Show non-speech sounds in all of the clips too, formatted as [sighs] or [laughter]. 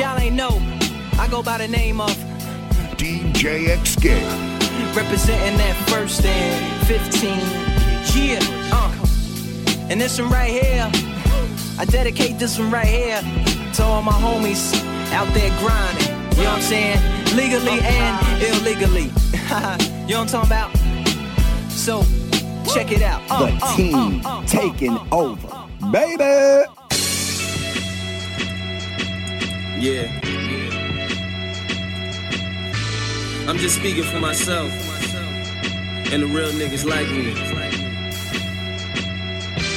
y'all ain't know, I go by the name of DJ Escape. representing that first and 15. Yeah, uh. And this one right here, I dedicate this one right here to all my homies out there grinding. You know what I'm saying? Legally and illegally. you know what I'm talking about? So, check it out. Uh, The uh, team uh, uh, uh, taking uh, uh, over. uh. Baby! Yeah. I'm just speaking for myself and the real niggas like me.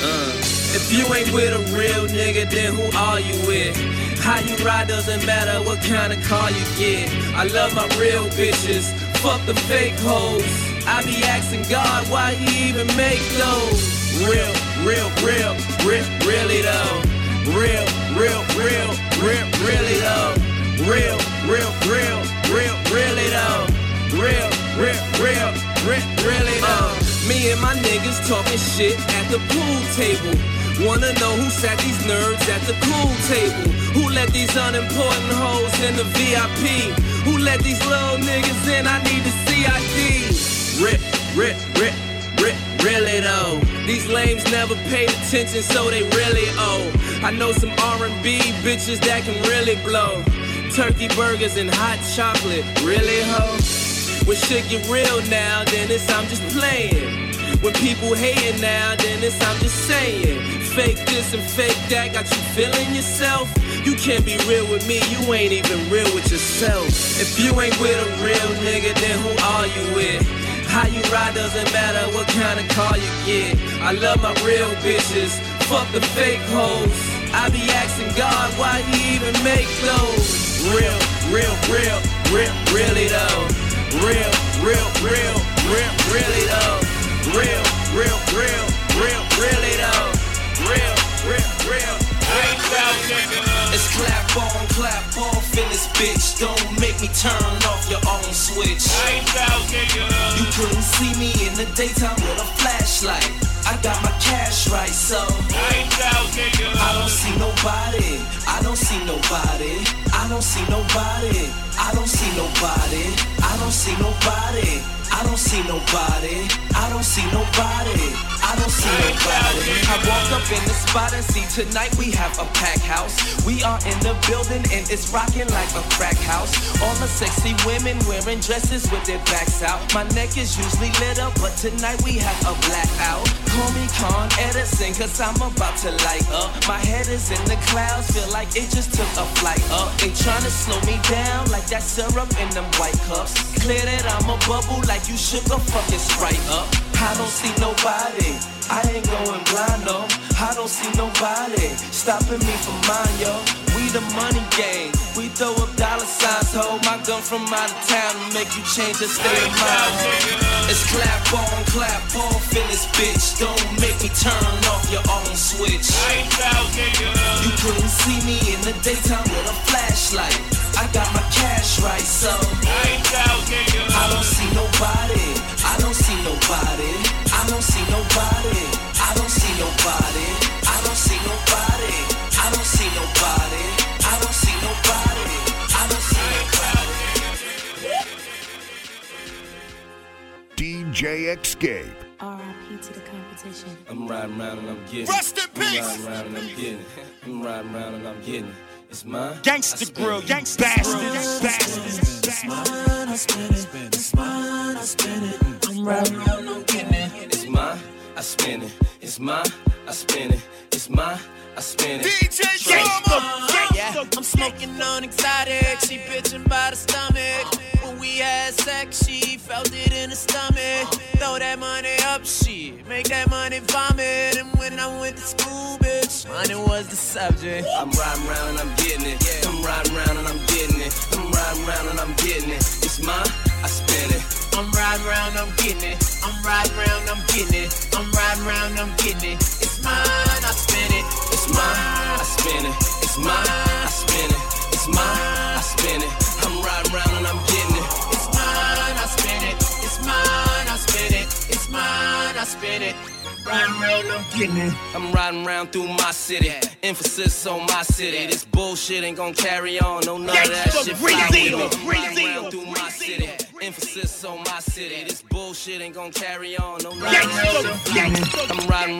Uh, if you ain't with a real nigga, then who are you with? How you ride doesn't matter what kind of car you get. I love my real bitches, fuck the fake hoes. I be asking God why he even make those. Real, real, real, real, really though. Real, real, real, real, really though. Real, real, real, real, really though. Real, real, real, real, really though. Me and my niggas talking shit at the pool table. Wanna know who sat these nerds at the pool table? Who let these unimportant hoes in the VIP? Who let these little niggas in? I need the CID. Rip, rip, rip, really though. These lames never paid attention, so they really owe. I know some R&B bitches that can really blow. Turkey burgers and hot chocolate, really ho? When shit get real now, then it's I'm just playing. When people hating now, then it's I'm just saying. Fake this and fake that, got you feeling yourself. You can't be real with me, you ain't even real with yourself. If you ain't with a real nigga, then who are you with? How you ride doesn't matter what kind of car you get. I love my real bitches, fuck the fake hoes. I be asking God why he even make those. Real, real, real, real, really though. Real, real, real, real, really though. Real, real, real, real, really though. Real, real, real, real, it's clap on, clap off in this bitch. Don't make me turn off your own switch. You couldn't see me in the daytime with a flashlight. I got my cash right, so I don't see nobody. I don't see nobody. I don't see nobody. I don't see nobody. I don't see nobody. I don't see nobody. I don't see nobody. I don't see no nobody. I walk up in the spot and see tonight we have a pack house. We are in the building and it's rocking like a crack house. All the sexy women wearing dresses with their backs out. My neck is usually lit up, but tonight we have a blackout. Call me Con Edison, cause I'm about to light up. My head is in the clouds, feel like it just took a flight up. They tryna slow me down like that syrup in them white cups. Clear that I'm a bubble like you shook a fucking sprite up. I don't see nobody. I ain't going blind, no. I don't see nobody stopping me from mine, yo. We the money game. We throw up dollar signs, hold my gun from out of town and make you change your state of mind. ho. It's clap on, clap off in this bitch. Don't make me turn off your own switch. You couldn't see me in the daytime with a flashlight. I got my cash right, so I don't see nobody. I don't see nobody. I don't see nobody. I don't see nobody. I don't see nobody. I don't see nobody. I don't see nobody. I don't see nobody. DJ Escape. RIP to the competition. I'm riding around and I'm getting Rest in peace. I'm riding around and I'm getting. I'm riding around and I'm getting it. It's mine. I Gangsta spend grill, it. gangsta bastards, bastards. I'm riding around, I'm getting it. It's mine. I spin it. It's mine. I spin it. It's mine. I spin it. DJ Drama. Yeah, I'm smoking on exotic. She bitching by the stomach. We had sex, she felt it in the stomach. Throw that money up, she make that money vomit. And when I went to school, bitch, money was the subject. I'm riding around and I'm getting it. I'm riding around and I'm getting it. I'm riding around and I'm getting it. It's mine. I spend it. I'm riding around, I'm getting it. I'm riding around, I'm getting it. I'm riding around, I'm getting it. It's mine, I spend it. It's mine. I spend it. It's mine. I spend it. It's mine. I spend it. I'm riding around and I'm getting it. It's mine, I spin it. It's mine, I spin it. I'm getting it. I'm riding around through my city. Emphasis on my city. This bullshit ain't gonna carry on. No, none of that shit. Riding Brazil, through my city. Emphasis on my city. This bullshit ain't gonna carry on. No, none of that shit.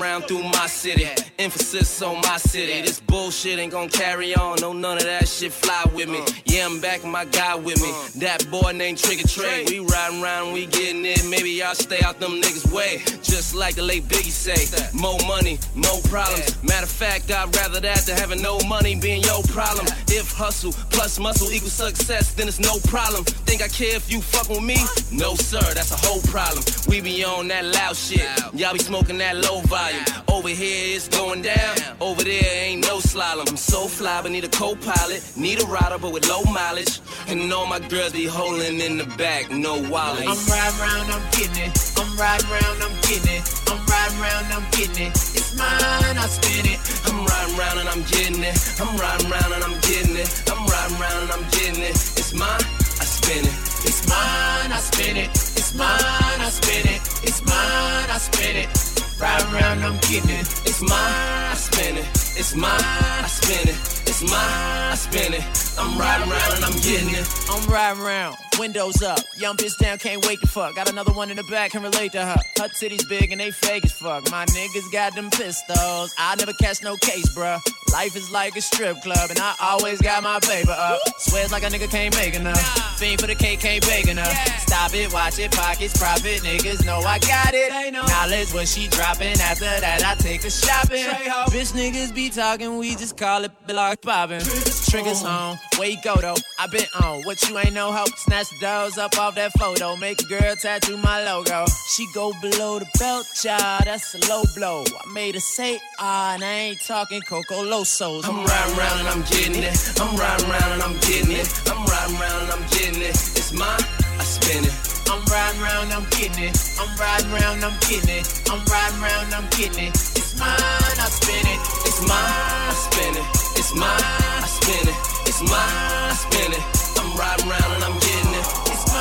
Around through my city. Emphasis on my city. This bullshit ain't gonna carry on. No, none of that shit fly with me. Yeah, I'm back, my guy with me. That boy named Trigga Trey. We riding around, we getting it. Maybe y'all stay out them niggas' way. Just like the late Biggie say. More money, more problems. Matter of fact, I'd rather that than having no money being your problem. If hustle plus muscle equals success, then it's no problem. Think I care if you fuck with me? No, sir, that's a whole problem. We be on that loud shit. Y'all be smoking that low volume. Over here it's going down. Over there ain't no slalom. I'm so fly, but need a co-pilot. Need a rider, but with low mileage. And all my girls be holding in the back, no wallets. I'm riding around, I'm getting it. I'm riding around, I'm getting it. I'm riding around, I'm getting it. It's mine, I spin it. I'm riding round and I'm getting it. I'm riding round and I'm getting it. I'm riding round and I'm getting it. It's mine, I spin it. It's mine, I spin it. It's mine, I spin it. It's mine, I spin it. Riding around, I'm getting it. It's mine, I spin it. It's mine, I spin it. It's mine, I spin it. I'm riding round and I'm getting it. I'm riding around, windows up. Young bitch down, can't wait to fuck. Got another one in the back, can relate to her. Her titties big and they fake as fuck. My niggas got them pistols. I never catch no case, bruh. Life is like a strip club, and I always got my paper up. Swears like a nigga can't make enough. Fiend for the cake, can't bake enough. Stop it, watch it, pockets, profit. Niggas know I got it. Knowledge when she dropping. After that, I take her shopping. Bitch niggas be talking, we just call it block popping. Triggers home, where you go though? I been on what you ain't no hope? Snatch the doors up off that photo, make a girl tattoo my logo. She go below the belt, child, that's a low blow. I made her say ah, and I ain't talking Coco Losos. I'm riding round and I'm getting it. I'm riding round and I'm getting it. I'm riding round and I'm getting it. It's mine, I spin it. I'm riding round, I'm getting it. I'm riding round, I'm getting it. I'm riding round, I'm getting it. It's mine, I spin it. It's mine, I spin it. It's mine, I spin it. It's mine, I spin it. I'm riding round and I'm getting it.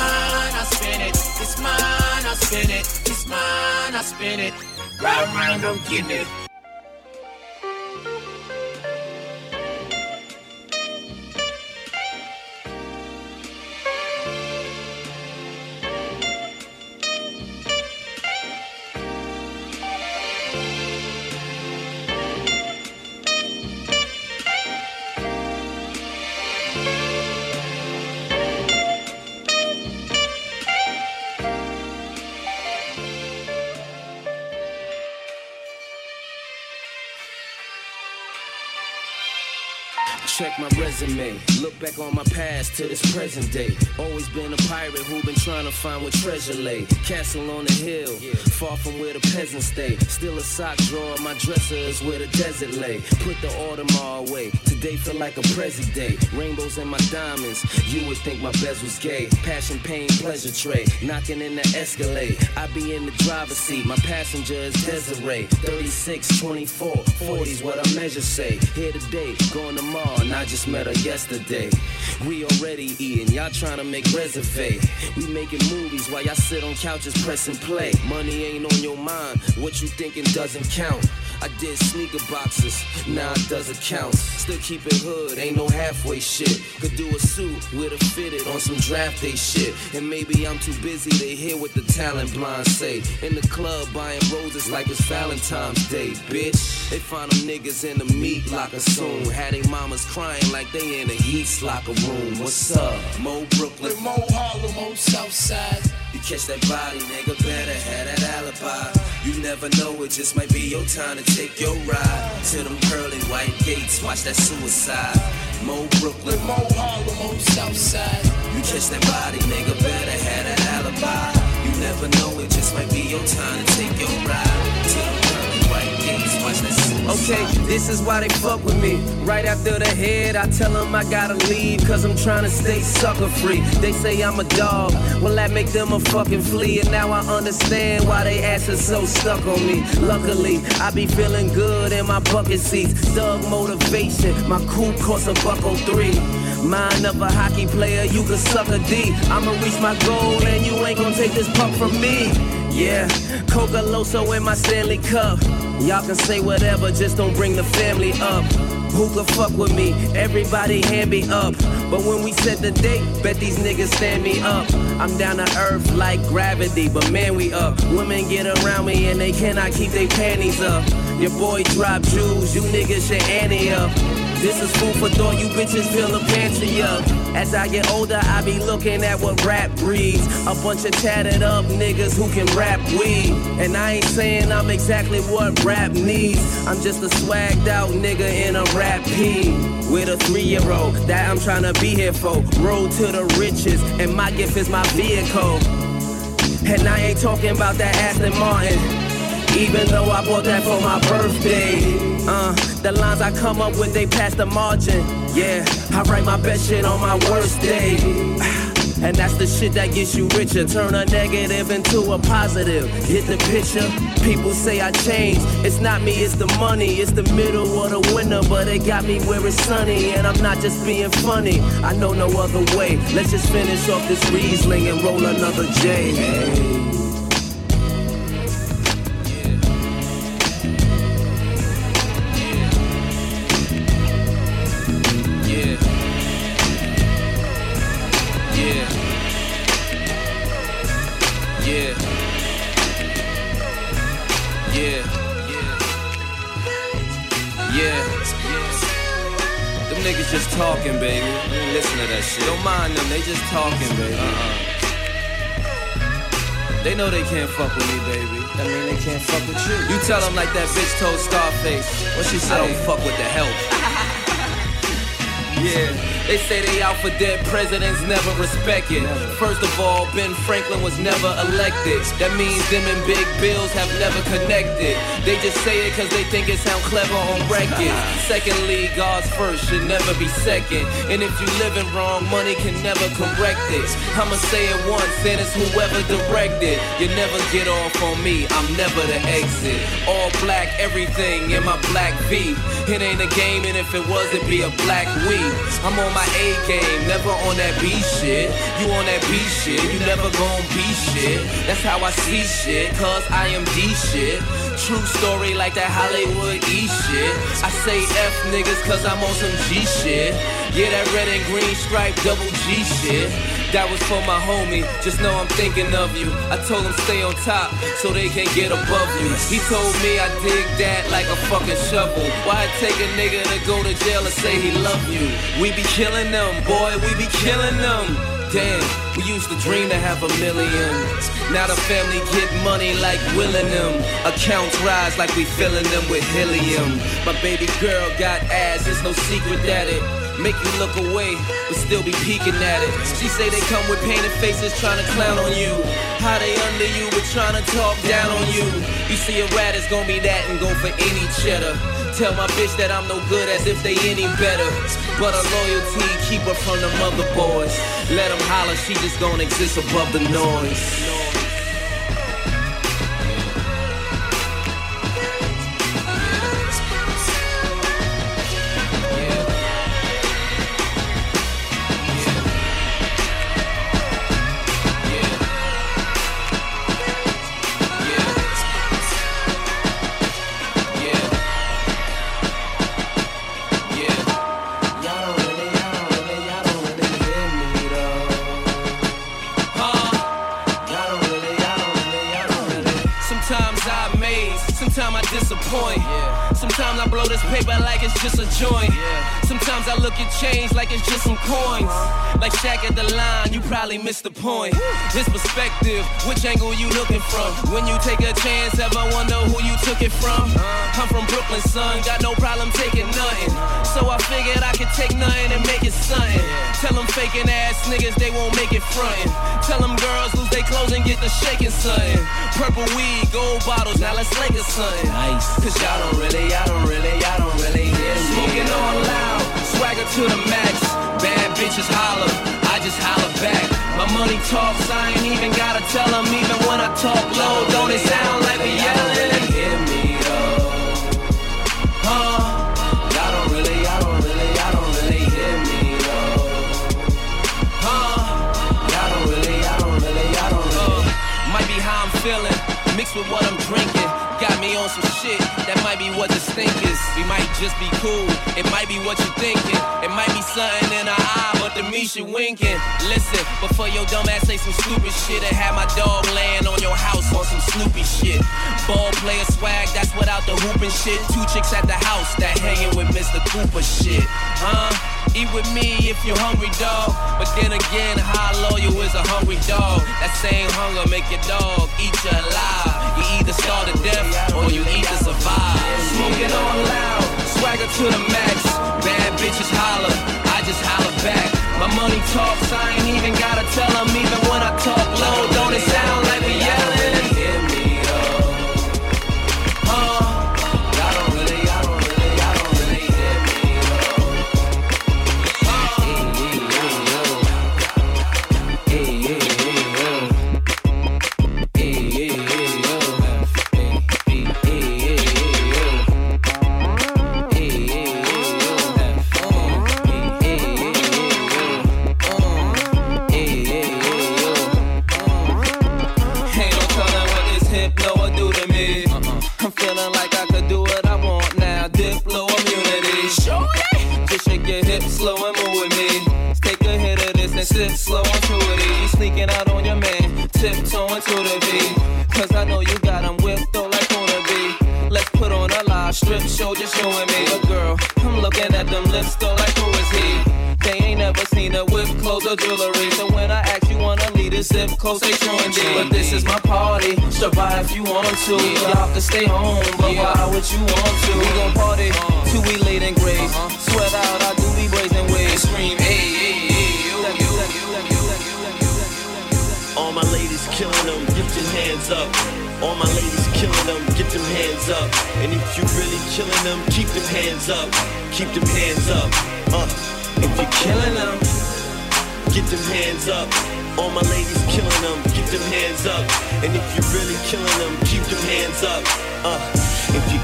Mine, I spin it. It's mine, I spin it. It's mine, I spin it. Riding round, I'm getting it. Check my resume, look back on my past to this present day. Always been a pirate who been trying to find where treasure lay. Castle on the hill, far from where the peasants stay. Still a sock drawer, my dresser is where the desert lay. Put the all away, today feel like a present day. Rainbows in my diamonds, you would think my best was gay. Passion, pain, pleasure tray, knocking in the Escalade. I be in the driver's seat, my passenger is Desiree. 36, 24, 40's what I measure say. Here today, going tomorrow, and I just met her yesterday. We already eating, y'all trying to make reserve. We making movies while y'all sit on couches pressing play. Money ain't on your mind, what you thinking doesn't count. I did sneaker boxes, now it doesn't count. Still keep it hood, ain't no halfway shit. Could do a suit with a fitted on some draft day shit. And maybe I'm too busy to hear what the talent blind say. In the club buying roses like it's Valentine's Day, bitch. They find them niggas in the meat locker soon. Had they mamas crying like they in a heat locker room. What's up? Mo Brooklyn, Mo Harlem, Mo Southside. You catch that body, nigga, better have that alibi. You never know, it just might be your time to take your ride to them curly white gates. Watch that suicide. Mo Brooklyn, Mo Harlem, Mo Southside. You catch that body, nigga, better have that alibi. You never know, it just might be your time to take your ride Okay, this is why they fuck with me. Right after the head, I tell them I gotta leave, cause I'm trying to stay sucker free. They say I'm a dog, well, that make them a fucking flea. And now I understand why they asses so stuck on me. Luckily, I be feeling good in my bucket seats. Thug motivation, my coupe costs a buck on three. Mind of a hockey player, you can suck a D. I'ma reach my goal, and you ain't gonna take this puck from me. Yeah, Coca Loso in my Stanley Cup. Y'all can say whatever, just don't bring the family up. Who could fuck with me? Everybody hand me up. But when we set the date, bet these niggas stand me up. I'm down to earth like gravity, but man, we up. Women get around me and they cannot keep their panties up. Your boy drop jewels, you niggas should ante up. This is food for thought, you bitches fill the pantry up. As I get older, I be looking at what rap breeds. A bunch of tatted up niggas who can rap weed. And I ain't saying I'm exactly what rap needs. I'm just a swagged out nigga in a rap P. With a three year old that I'm trying to be here for. Road to the riches, and my gift is my vehicle. And I ain't talking about that Aston Martin. Even though I bought that for my birthday. Uh, the lines I come up with, they pass the margin. Yeah, I write my best shit on my worst day. [sighs] And that's the shit that gets you richer. Turn a negative into a positive. Hit the picture. People say I changed. It's not me, it's the money. It's the middle of the winter, but it got me where it's sunny. And I'm not just being funny. I know no other way. Let's just finish off this Riesling and roll another J. Hey. Just talking, baby. Listen to that shit. Don't mind them, they just talking, baby. Uh-uh. They know they can't fuck with me, baby. That mean they can't fuck with you. You tell them like that bitch told Scarface. What she said? I don't fuck with the help. Yeah, they say they out for dead presidents, never respected. First of all, Ben Franklin was never elected. That means them and big bills have never connected. They just say it cause they think it sound clever on record. Secondly, God's first should never be second. And if you living wrong, money can never correct it. I'ma say it once, and it's whoever directed. You never get off on me, I'm never the exit. All black, everything in my black V. It ain't a game, and if it was, it'd be a black weed. I'm on my A game, never on that B shit. You on that B shit, you never gon' be shit. That's how I see shit, cause I am D shit. True story like that Hollywood E shit. I say F niggas cause I'm on some G shit. Yeah, that red and green stripe double G shit. That was for my homie, just know I'm thinking of you. I told him stay on top so they can't get above you. He told me I dig that like a fucking shovel. Why take a nigga to go to jail and say he love you? We be killing them, boy, we be killing them. Damn, we used to dream to have a million. Now the family get money like willing them. Accounts rise like we filling them with helium. My baby girl got ass, it's no secret that it make you look away, but still be peeking at it. She say they come with painted faces trying to clown on you. How they under you, but trying to talk down on you. You see a rat is gonna be that and go for any cheddar. Tell my bitch that I'm no good as if they any better. But a loyalty keep her from the mother boys. Let them holler, she just gonna exist above the noise. Paper like it's just a joint. Sometimes I look at change like it's just some coins. Like Shaq at the line, you probably missed the point. This perspective, which angle you looking from? When you take a chance, ever wonder who you took it from? I'm from Brooklyn, son, got no problem taking nothing. So I figured I could take nothing and make it something. Tell them faking ass niggas they won't make it frontin'. Tell them girls lose their clothes and get the shaking something. Purple weed, gold bottles, now let's lake it something. Nice. Cause y'all don't really, y'all don't really, y'all don't really hear me. Smoking on loud, to the max. Bad bitches holler, I just holler back. My money talks, I ain't even gotta tell them. Even when I talk low, don't it sound like me yelling? Really hear me though. Huh? Y'all don't really, y'all don't really, y'all don't really hear me though. Huh? Y'all don't really, y'all don't really, y'all don't really. Might be how I'm feeling, mixed with what I'm drinking. Me on some shit that might be what the stink is. We might just be cool, it might be what you thinking. It might be something in our eye, but the me she winking. Listen, before your dumb ass say some stupid shit and have my dog laying on your house on some Snoopy shit. Ball player swag, that's without the hooping shit. Two chicks at the house that hanging with Mr. Cooper shit. Huh? Eat with me if you're hungry, dog. But then again, how loyal is a hungry dog? That same hunger make your dog eat you alive. You either starve to death or you to survive. Smoking on loud, swagger to the max. Bad bitches holler, I just holler back. My money talks, I ain't even gotta tell them. Even when I talk low, don't it sound like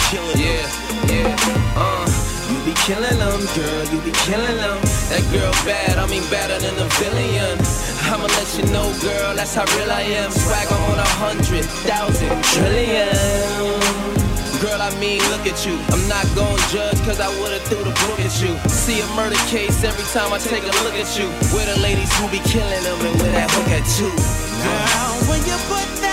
killing them. Yeah, yeah, uh. You be killing them, girl, you be killing them. That girl bad, I mean better than a billion. I'ma let you know, girl, that's how real I am. Swagger on a hundred thousand trillion. Girl, I mean, look at you. I'm not gon' judge, cause I would've threw the book at you. See a murder case every time I take a look at you. Where the ladies who be killing them and where that hook at you. Girl, when you put that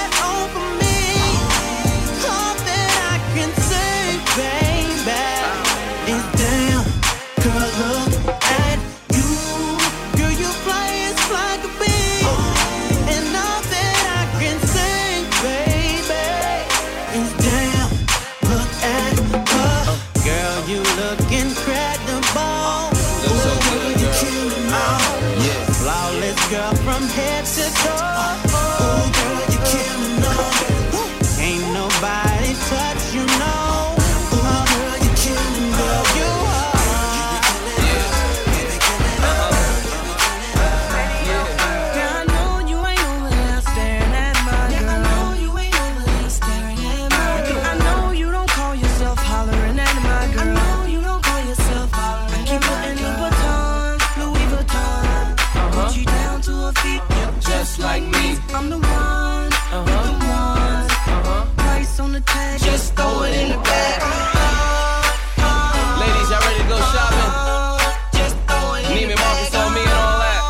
Just like me. I'm the one, uh-huh. the one. Uh-huh. Price on the tag, just throw it in the bag. Ladies, y'all ready to go shopping? Just throw it in the Marcus bag. on me and all that.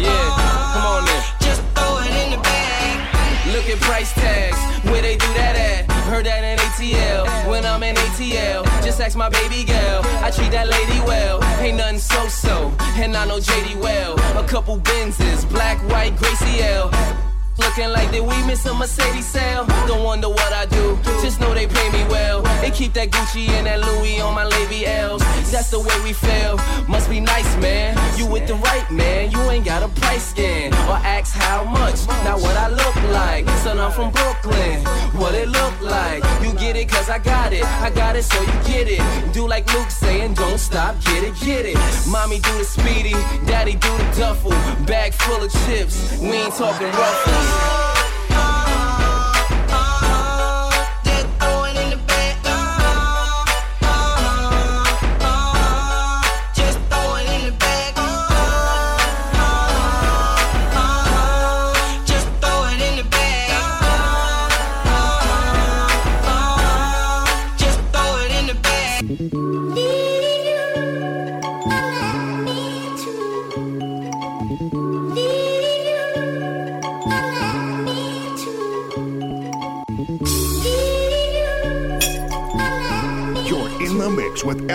Yeah, come on then. Just throw it in the bag. Look at price tags, where they do that at? Heard that in ATL, when I'm in ATL. Just ask my baby girl, I treat that lady well. Ain't nothing so-so, and I know JD well. A couple Benzes, black, white, Gracie L. Looking like did we miss a Mercedes sale? Don't wonder what I do. Just know they pay me well. They keep that Gucci and that Louis on my Lady L's. That's the way we feel. Must be nice, man. You with the right man. You ain't got a price scan or ask how much. Not what I look like. Son, I'm from Brooklyn. What it look like? You get it cause I got it. I got it so you get it. Do like Luke saying, don't stop, get it, get it. Mommy do the speedy, daddy do the duffel. Bag full of chips. We ain't talking ruffles. Just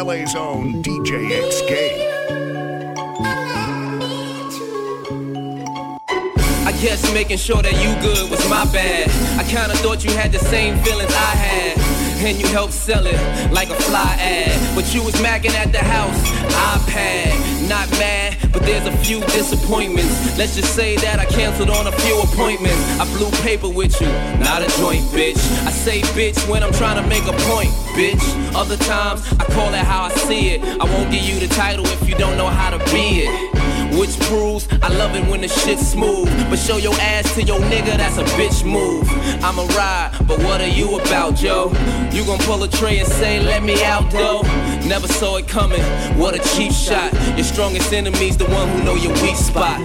LA's own DJ Escape. I guess making sure that you good was my bad. I kinda thought you had the same feelings I had. And you helped sell it like a fly ad. But you was macking at the house, iPad. Not mad, but there's a few disappointments. Let's just say that I canceled on a few appointments. I blew paper with you, not a joint, bitch. I say bitch when I'm trying to make a point, bitch. Other times, I call it how I see it. I won't give you the title if you don't know how to be it. Which proves I love it when the shit's smooth. But show your ass to your nigga, that's a bitch move. I'm a ride, but what are you about, yo? You gon' pull a tray and say, let me out, though? Never saw it coming, what a cheap shot. Your strongest enemy's the one who know your weak spot.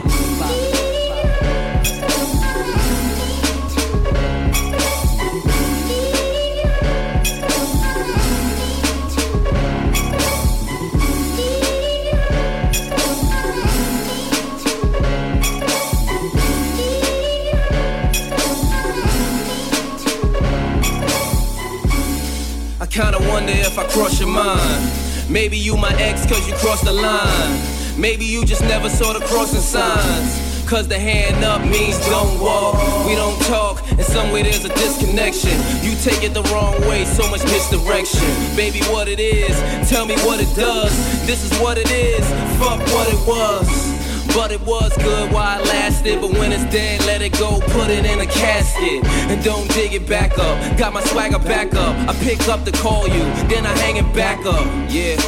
If I cross your mind. Maybe you my ex cause you crossed the line. Maybe you just never saw the crossing signs. Cause the hand up means don't walk. We don't talk, and somewhere there's a disconnection. You take it the wrong way, so much misdirection. Baby, what it is, tell me what it does. This is what it is, fuck what it was. But it was good while it lasted. But when it's dead, let it go, put it in a casket. And don't dig it back up. Got my swagger back up. I pick up to call you, then I hang it back up. Yeah.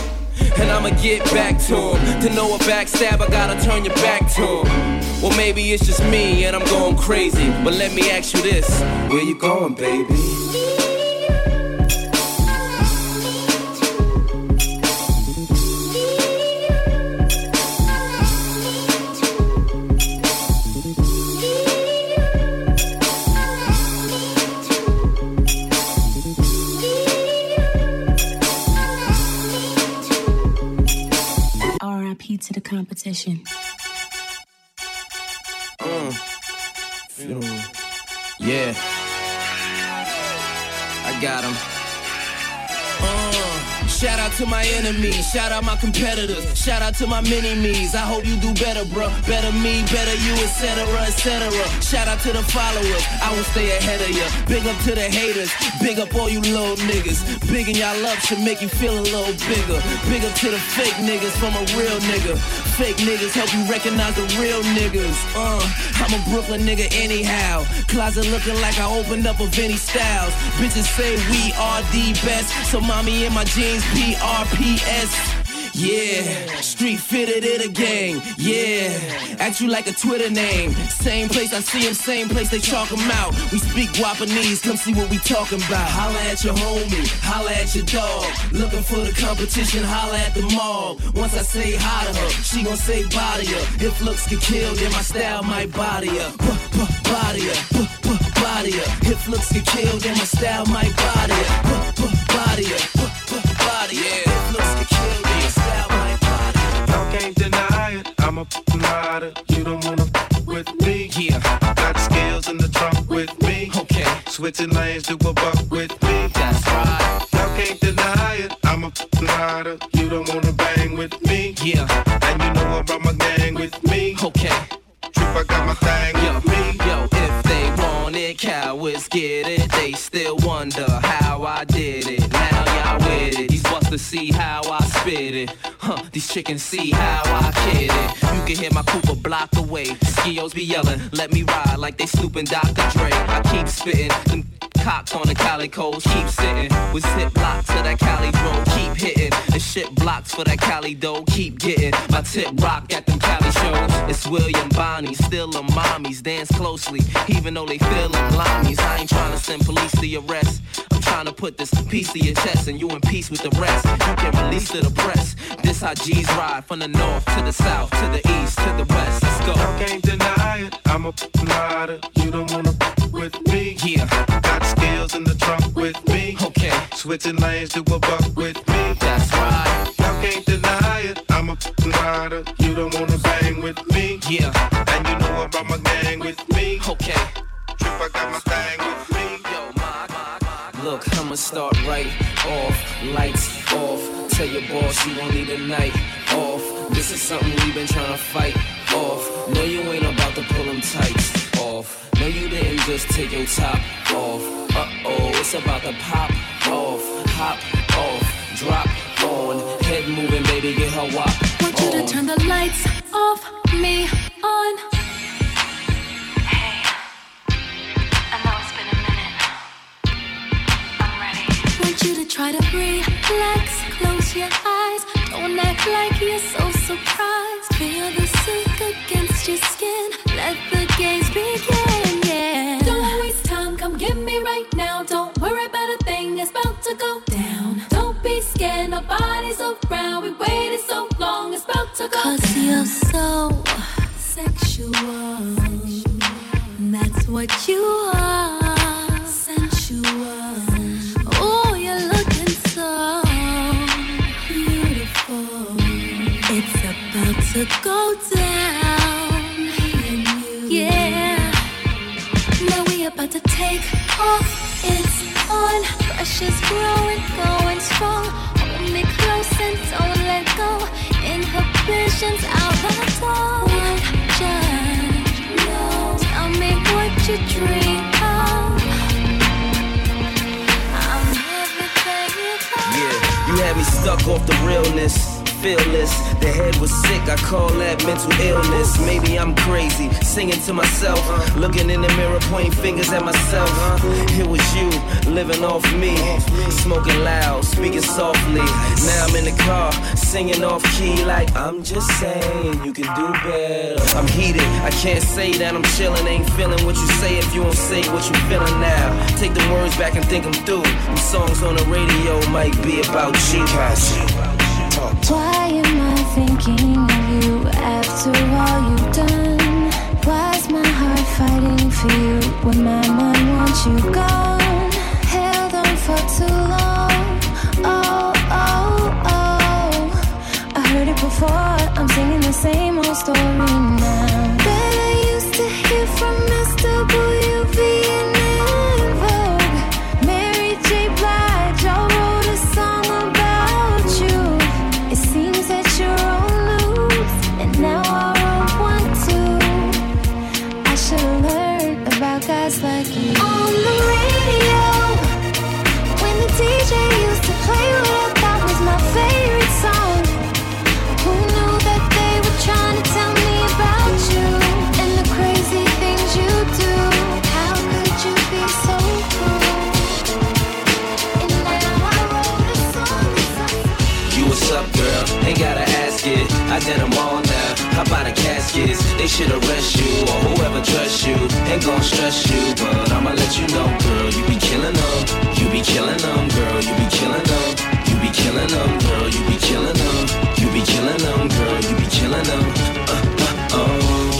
And I'ma get back to him. To know a backstab, I gotta turn your back to him. Well, maybe it's just me and I'm going crazy. But let me ask you this where you going, baby? RIP to the competition. Mm. Yeah. I got him. Shout out to my enemies, shout out my competitors, shout out to my mini me's. I hope you do better, bro. Better me, better you, etc., etc. Shout out to the followers, I will stay ahead of ya. Big up to the haters, big up all you little niggas. Bigging y'all up should make you feel a little bigger. Big up to the fake niggas from a real nigga. Fake niggas help you recognize the real niggas. Uh, I'm a Brooklyn nigga anyhow. Closet looking like I opened up a Vinny Styles. Bitches say we are the best. So mommy in my jeans, PRPS. Yeah, street fitted it again. Yeah, act you like a Twitter name. Same place I see him, same place they chalk him out. We speak Guapanese, come see what we talking about. Holla at your homie, holla at your dog. Looking for the competition, holla at the mall. Once I say hi to her, she gon' say body her. If looks get killed, then my style might body her. Body her, body her. If looks get killed, then my style might body her. Body her, her. If looks get killed, my style might body. Y'all can't deny it. I'm a rider. You don't wanna with me. Yeah. Got skills in the trunk with me. Okay. Switching lanes to a buck with me. That's right. Y'all can't deny it. I'm a rider. You don't wanna bang with me. Yeah. And you know I brought my gang with me. Okay. Trip, I got my thing Yo, with me. yo, if they want it, cowards get it. They still wonder how see how I spit it. Huh, these chickens see how I kid it. You can hear my coupe a block away. Skios be yelling, let me ride like they snooping Dr. Dre. I keep spitting. Them cocked on the Cali coast, keep sitting. With zip blocks to that Cali dro, keep hitting. And shit blocks for that Cali dough, keep getting. My tip rock at them Cali shows. It's William Bonney, still a mommies, dance closely. Even though they feel them limeys, I ain't trying to send police to your trying to put this piece to your chest and you in peace with the rest. You can release to the press. This how G's ride from the north to the south, to the east, to the west. Let's go. Y'all can't deny it. I'm a rider. You don't wanna f- with me. Yeah, Got skills in the trunk with me. okay, Switching lanes to a buck with me. that's right. Y'all can't deny it. I'm a rider. You don't wanna bang with me. Yeah, And you know I brought my gang with me. Look, I'ma start right off. Lights off, Tell your boss you won't need a night off. This is something we've been trying to fight off. No, you ain't about to pull them tights off. No, you didn't just take your top off. Uh oh, it's about to pop off, hop off, drop on. Head moving, baby, get her wop. Want you to turn the lights off, me on. Try to relax, close your eyes. Don't act like you're so surprised. Feel the silk against your skin. Let the games begin, yeah. Don't waste time, come get me right now. Don't worry about a thing, it's about to go down. Don't be scared, nobody's around. We waited so long, it's about to go Cause down. you're so sexual. That's what you are. Pressure's growing, going strong. Hold me close and don't let go. Inhibitions out the door. Why just no? Tell me what you dream of. I'm everything you. Yeah, you had me stuck off the realness. Fearless, the head was sick. I call that mental illness. Maybe I'm crazy, singing to myself, looking in the mirror, pointing fingers at myself. It was you, living off me, smoking loud, speaking softly. Now I'm in the car, singing off key, like I'm just saying you can do better. I'm heated, I can't say that I'm chilling, ain't feeling what you say if you don't say what you feeling now. Take the words back and think them through. Them songs on the radio might be about you. Why am I thinking of you after all you've done? Why's my heart fighting for you when my mind wants you gone? Held on for too long. Oh, oh, oh. I heard it before. I'm singing the same old story now. Bet I used to hear from guys like you. On the radio, when the DJ used to play what I thought was my favorite song. Who knew that they were trying to tell me about you and the crazy things you do? How could you be so cruel? And now I wrote a song You what's up, girl? Ain't gotta ask it. I did them all They should arrest you or whoever dress you. Ain't gon' stress you, but I'ma let you know, girl. You be killing them. You be killing them, girl. You be killing them. You be killing them, girl. You be killing them. You be killing them, girl. You be killing them.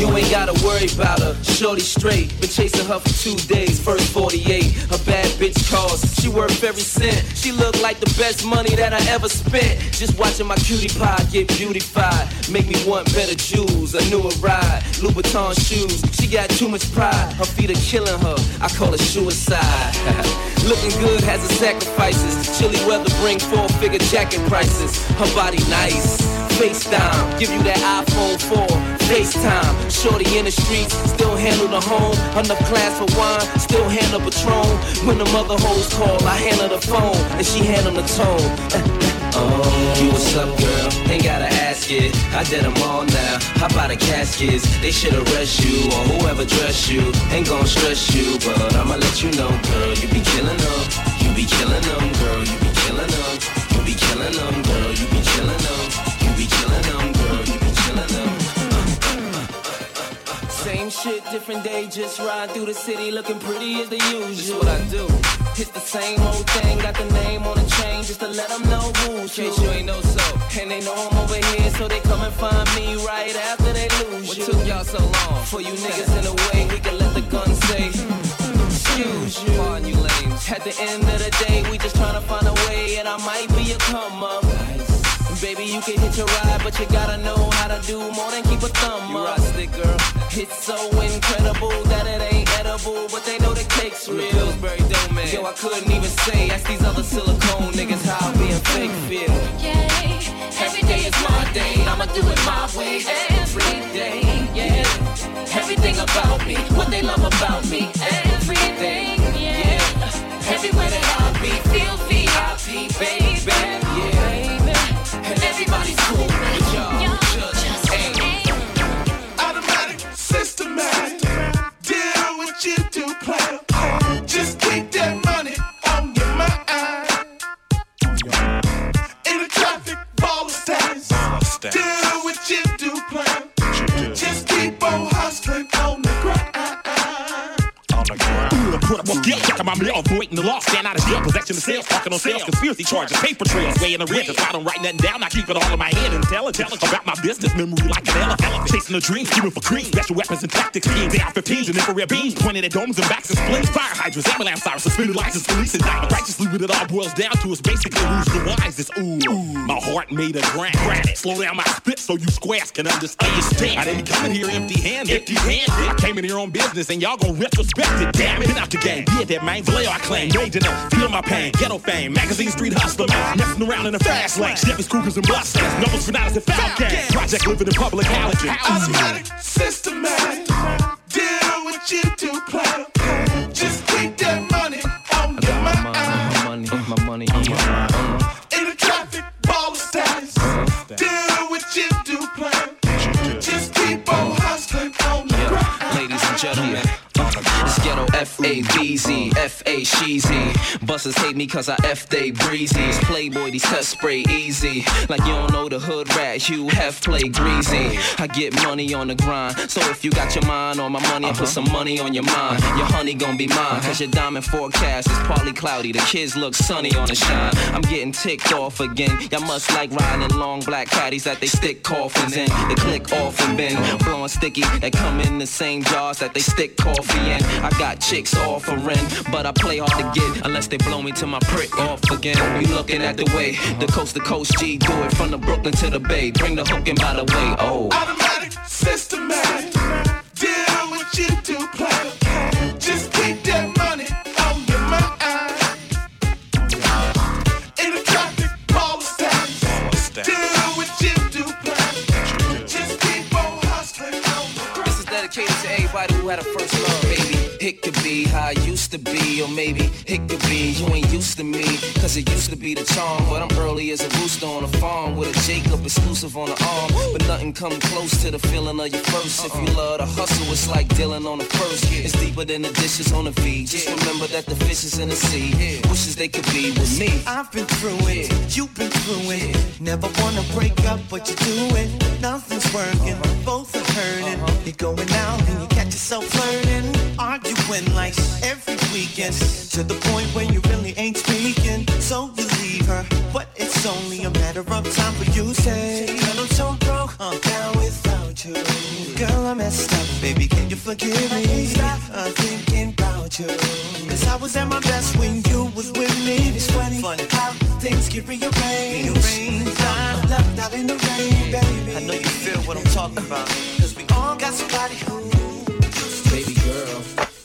You ain't gotta worry about her, shorty straight. Been chasing her for two days, first 48. A bad bitch calls, she worth every cent. She look like the best money that I ever spent. Just watching my cutie pie get beautified. Make me want better jewels, a newer ride. Louboutin shoes, she got too much pride. Her feet are killing her, I call it suicide. [laughs] Looking good has its sacrifices. Chilly weather bring four figure jacket prices. Her body nice. FaceTime, give you that iPhone 4. FaceTime, shorty in the streets, still handle the home. Enough class for wine, still handle Patron. When the mother hoes call, I handle the phone, and she handle the tone. Oh, [laughs] you what's up, girl? Ain't gotta ask it. I did them all now. How about the caskets? They should arrest you or whoever dress you. Ain't gon' stress you, but I'ma let you know, girl. You be killing them. You be killing them, girl. You be killing them. You be killing them, girl. Shit, different day, just ride through the city looking pretty as the usual. This what I do. It's the same old thing, got the name on the chain just to let them know who's case you ain't know so. And they know I'm over here, so they come and find me right after they lose what you. What took y'all so long? For you niggas in the way, we can let the gun say. Excuse you. Pardon you lames. At the end of the day, we just tryna find a way, and I might be a come up. Baby, you can hit your ride, but you gotta know how to do more than keep a thumb you up. Rock it, girl. It's so incredible that it ain't edible, but they know the cake's real. Pillsbury Dome, man. Yo, I couldn't even say. Ask these other silicone niggas how being fake feel. Yeah, every day is my day. I'ma do it my way every day. Yeah, everything about me, what they love about me, everything. Yeah, everywhere that I be, feel VIP, baby. Yeah. Everybody's talking on sales, conspiracy charges, paper trails, way in the that's why I don't write nothing down, I keep it all in my head, intelligent about my business, memory like an elephant, chasing a dream, shooting for cream, special weapons and tactics, schemes, AR-15s and infrared beams, pointed at domes and backs and splings, fire hydrants, ambulance sirens, suspended license, police and diamond, righteously what it all boils down to is basically who's the wisest, ooh, my heart made of granite, granite, slow down my spit so you squares can understand, I didn't come in here empty-handed, empty-handed, I came in here on business and y'all gon' retrospect it, damn it, been out the game, yeah, that man, Vallejo I claim, made enough, feel my pain, ghetto fame, magazine street hustler, man, messing around in the fast lane, Chevys, Cougars, and Mustangs, numbers for nights and foul gang, project living in public housing, Automatic, systematic. Deal what you do, player. Just keep that money on your mind. money, my money on my mind. In the traffic, ball of status. Deal what you do, player. Just keep on hustling on the grind. Ladies and gentlemen, it's ghetto F-A-B-Z, F-A Sheezy. Busters hate me cause I F they breezy. Playboy, these cuts spray easy. Like you don't know the hood rat, you have play greasy. I get money on the grind. So if you got your mind on my money, I put uh-huh. some money on your mind. Your honey gon' be mine. Cause your diamond forecast is partly cloudy. The kids look sunny on the shine. I'm getting ticked off again. Y'all must like riding in long black caddies that they stick coffins in. They click off and bend. Blowing sticky that come in the same jars that they stick coffee in. I got chicks offering, but I play hard to get unless they blow me to my prick off again. You looking at the way the coast to coast G do it from the Brooklyn to the Bay. Bring the hook in by the way. Oh. Automatic, systematic. Deal what you do, player. It could be how I used to be, or maybe it could be you ain't used to me. Cause it used to be the charm, but I'm early as a rooster on a farm with a Jacob exclusive on the arm. But nothing come close to the feeling of your first. If you love to hustle, it's like dealing on the first. It's deeper than the dishes on the feed. Just remember that the fish is in the sea. Wishes they could be with me. I've been through it, you've been through it. Never wanna break up, but you do it. Nothing's working, both are hurting. Uh-huh. You're going out and you catch yourself flirting, arguing like every weekend. To the point where you really ain't speaking. So you leave her, but it's only a matter of time for you say, Girl, I'm so broke, I'm down without you. Girl, I messed up, baby, can you forgive me? I'm uh, thinking about you. Cause I was at my best when you was with me. It's funny, funny how things get rearranged. rearranged. I'm left out in the rain, baby. I know you feel what I'm talking about. Cause we all got somebody who Baby girl,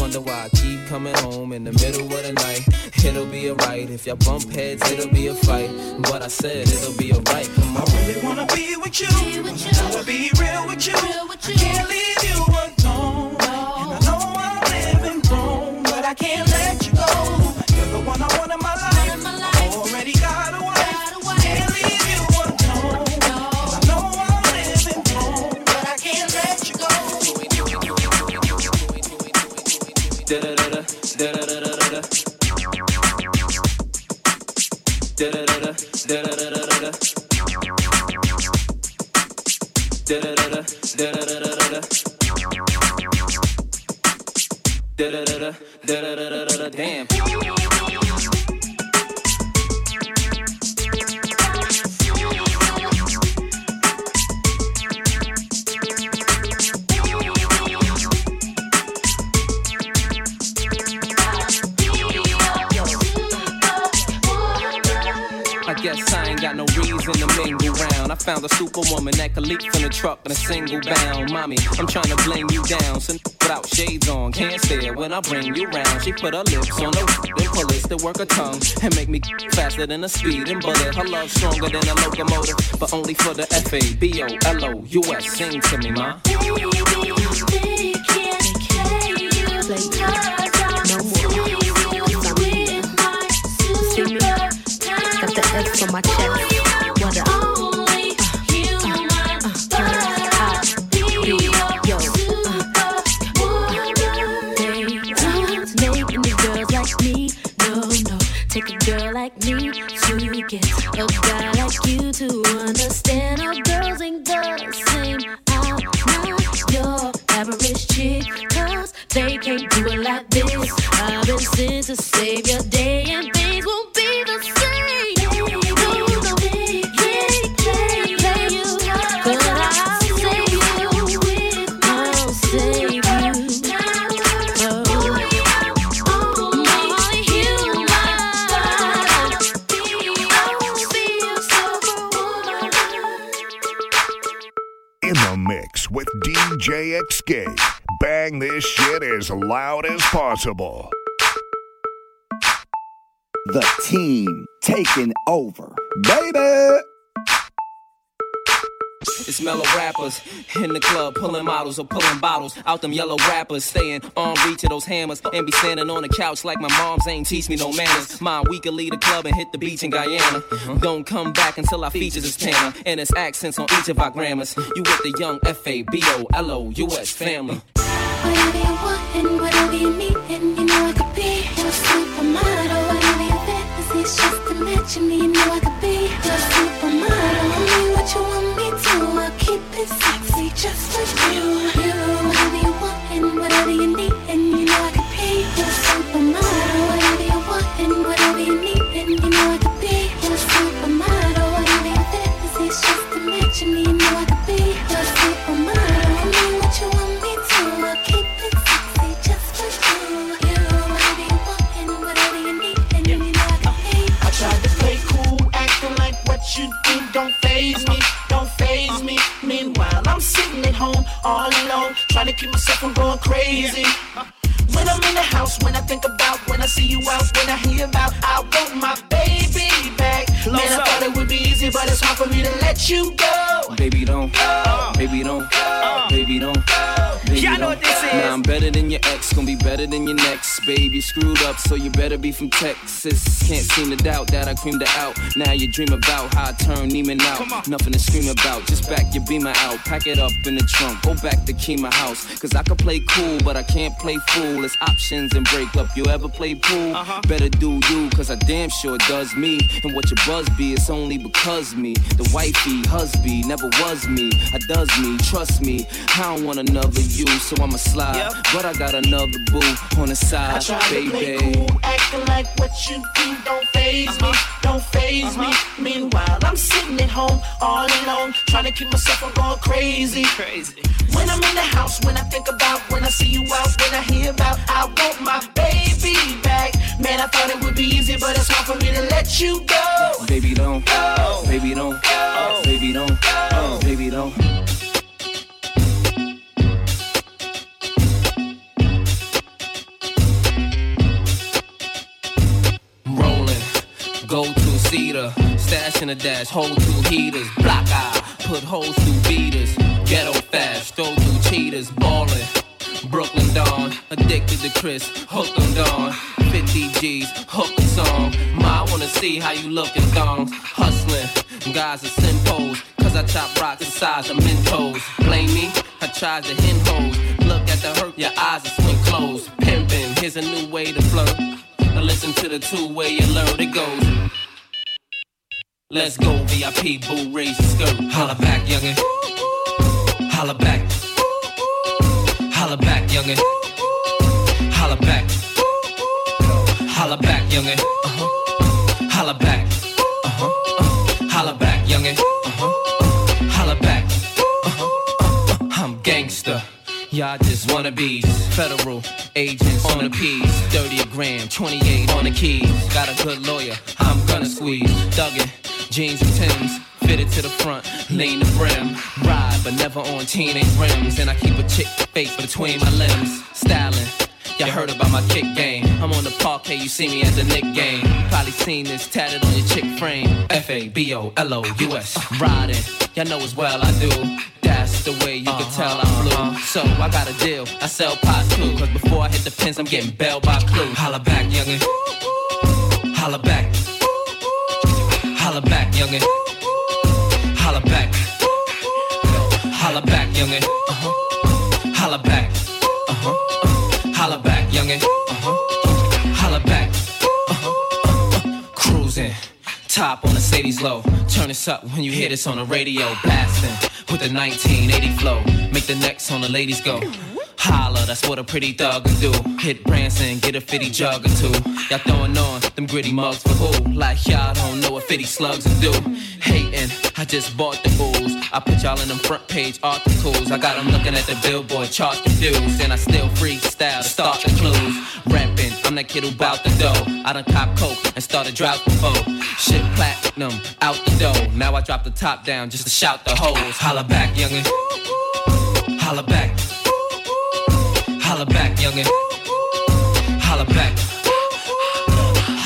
Wonder why I keep coming home in the middle of the night. It'll be alright if y'all bump heads. It'll be a fight, but I said it'll be alright. Come on. I bring you round. She put her lips on the then pull it to work her tongue and make me faster than a speeding bullet. Her love stronger than a locomotive, but only for the F A B O L O U S. Sing to me, ma. The team taking over. Baby! It's mellow rappers in the club, pulling models or pulling bottles out them yellow rappers. Staying on reach of those hammers and be standing on the couch like my mom's ain't teach me no manners. Mom, we could leave the club and hit the beach in Guyana. Uh-huh. Don't come back until our features is tanner and it's accents on each of our grammars. You with the young F A B O L O U S family. Whatever you want and whatever you need, and you know I could be your supermodel. Is just to match me, you know I could be your supermodel. Me what you want me to, I'll keep it sexy just for you. You, whatever you want and whatever you need, keep myself from going crazy. When I'm in the house, when I think about, when I see you out, when I hear about, I want my baby back. Man, I thought it would be easy, but it's hard for me to let you go. Baby don't, baby don't, baby don't. Baby Y'all know what this is. Nah, I'm better than your ex, gonna be better than your next. Baby screwed up, so you better be from Texas. Can't seem to doubt that I creamed her out. Now you dream about how I turn Neiman out. Nothing to scream about, just back your beamer out. Pack it up in the trunk, go back to Kima house. Cause I can play cool, but I can't play fool. It's options and break up. You ever play pool? Uh-huh. Better do you, cause I damn sure does me. And what your buzz be, it's only because me. The wifey, husby, never was me. I does me, trust me. I don't want another you, so I'ma slide. But I got another boo on the I side, try to play baby. cool, acting like what you do don't phase me, don't phase me. Meanwhile, I'm sitting at home all alone, trying to keep myself from going crazy. Crazy. When I'm in the house, when I think about, when I see you out, when I hear about, I want my baby back. Man, I thought it would be easy, but it's hard for me to let you go. Baby don't, Go. baby don't, Go. baby don't, baby don't. Rolling, go to cedar, stash in a dash, hold two heaters, block eye, put holes through beaters, ghetto fast, throw through cheaters, ballin'. Brooklyn Don, addicted to Cris, hooked on Dawn. 50 G's, hook a song. Ma, I wanna see how you lookin' thongs. Hustling, guys are simpos, I chop rocks the size of Mentos. Blame me, I tried to hint hoes. Look at the hurt, your eyes are swing closed. Pimpin', here's a new way to flirt. Now listen to the two-way alert, it goes. Let's go, VIP, boo, raise your skirt. Holla back, youngin'. Holla back. Holla back, youngin'. Holla back. Holla back, youngin'. Uh-huh. Holla back. Uh-huh. Gangster. Y'all just wanna be federal agents on the P's. 30 a gram, 28 on the keys. Got a good lawyer, I'm gonna squeeze. Thuggin', jeans and Timbs, fitted to the front, lean the brim. Ride, but never on teenage rims. And I keep a chick face between my limbs. Styling. Y'all heard about my kick game. I'm on the parquet, you see me at the Knick game. Probably seen this tatted on your chick frame. F A B O L O U S. Riding, y'all know as well I do. That's the way you can tell I'm blue. So I got a deal, I sell pot too. Cause before I hit the pins, I'm getting bailed by Clue. Holla back, youngin'. Holla back. Holla back, youngin'. Holla back. Holla back, youngin'. Uh-huh. Holla back. Uh-huh. Holla back, youngin'. Uh-huh. Holla back. Uh-huh. Cruising. Top on the Sadie's low. Turn this up when you hear this on the radio. Blasting with the 1980 flow. Make the necks on the ladies go. Holla, that's what a pretty thug can do. Hit Branson, get a fitty jug or two. Y'all throwing on them gritty mugs for who? Like y'all don't know what fitty slugs can do. Hating, I just bought the booze. I put y'all in them front page articles. I got them looking at the billboard chart confused. And I still freestyle to start the clues. Rapping, I'm that kid who bout the dough. I done cop coke and started drought before. Shit platinum, out the door. Now I drop the top down just to shout the hoes. Holla back, youngin'. Holla back. Holla back, youngin'. Holla back.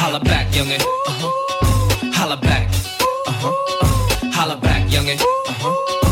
Holla back, youngin'. Uh-huh. Holla back. Uh-huh. Youngin'. Uh-huh.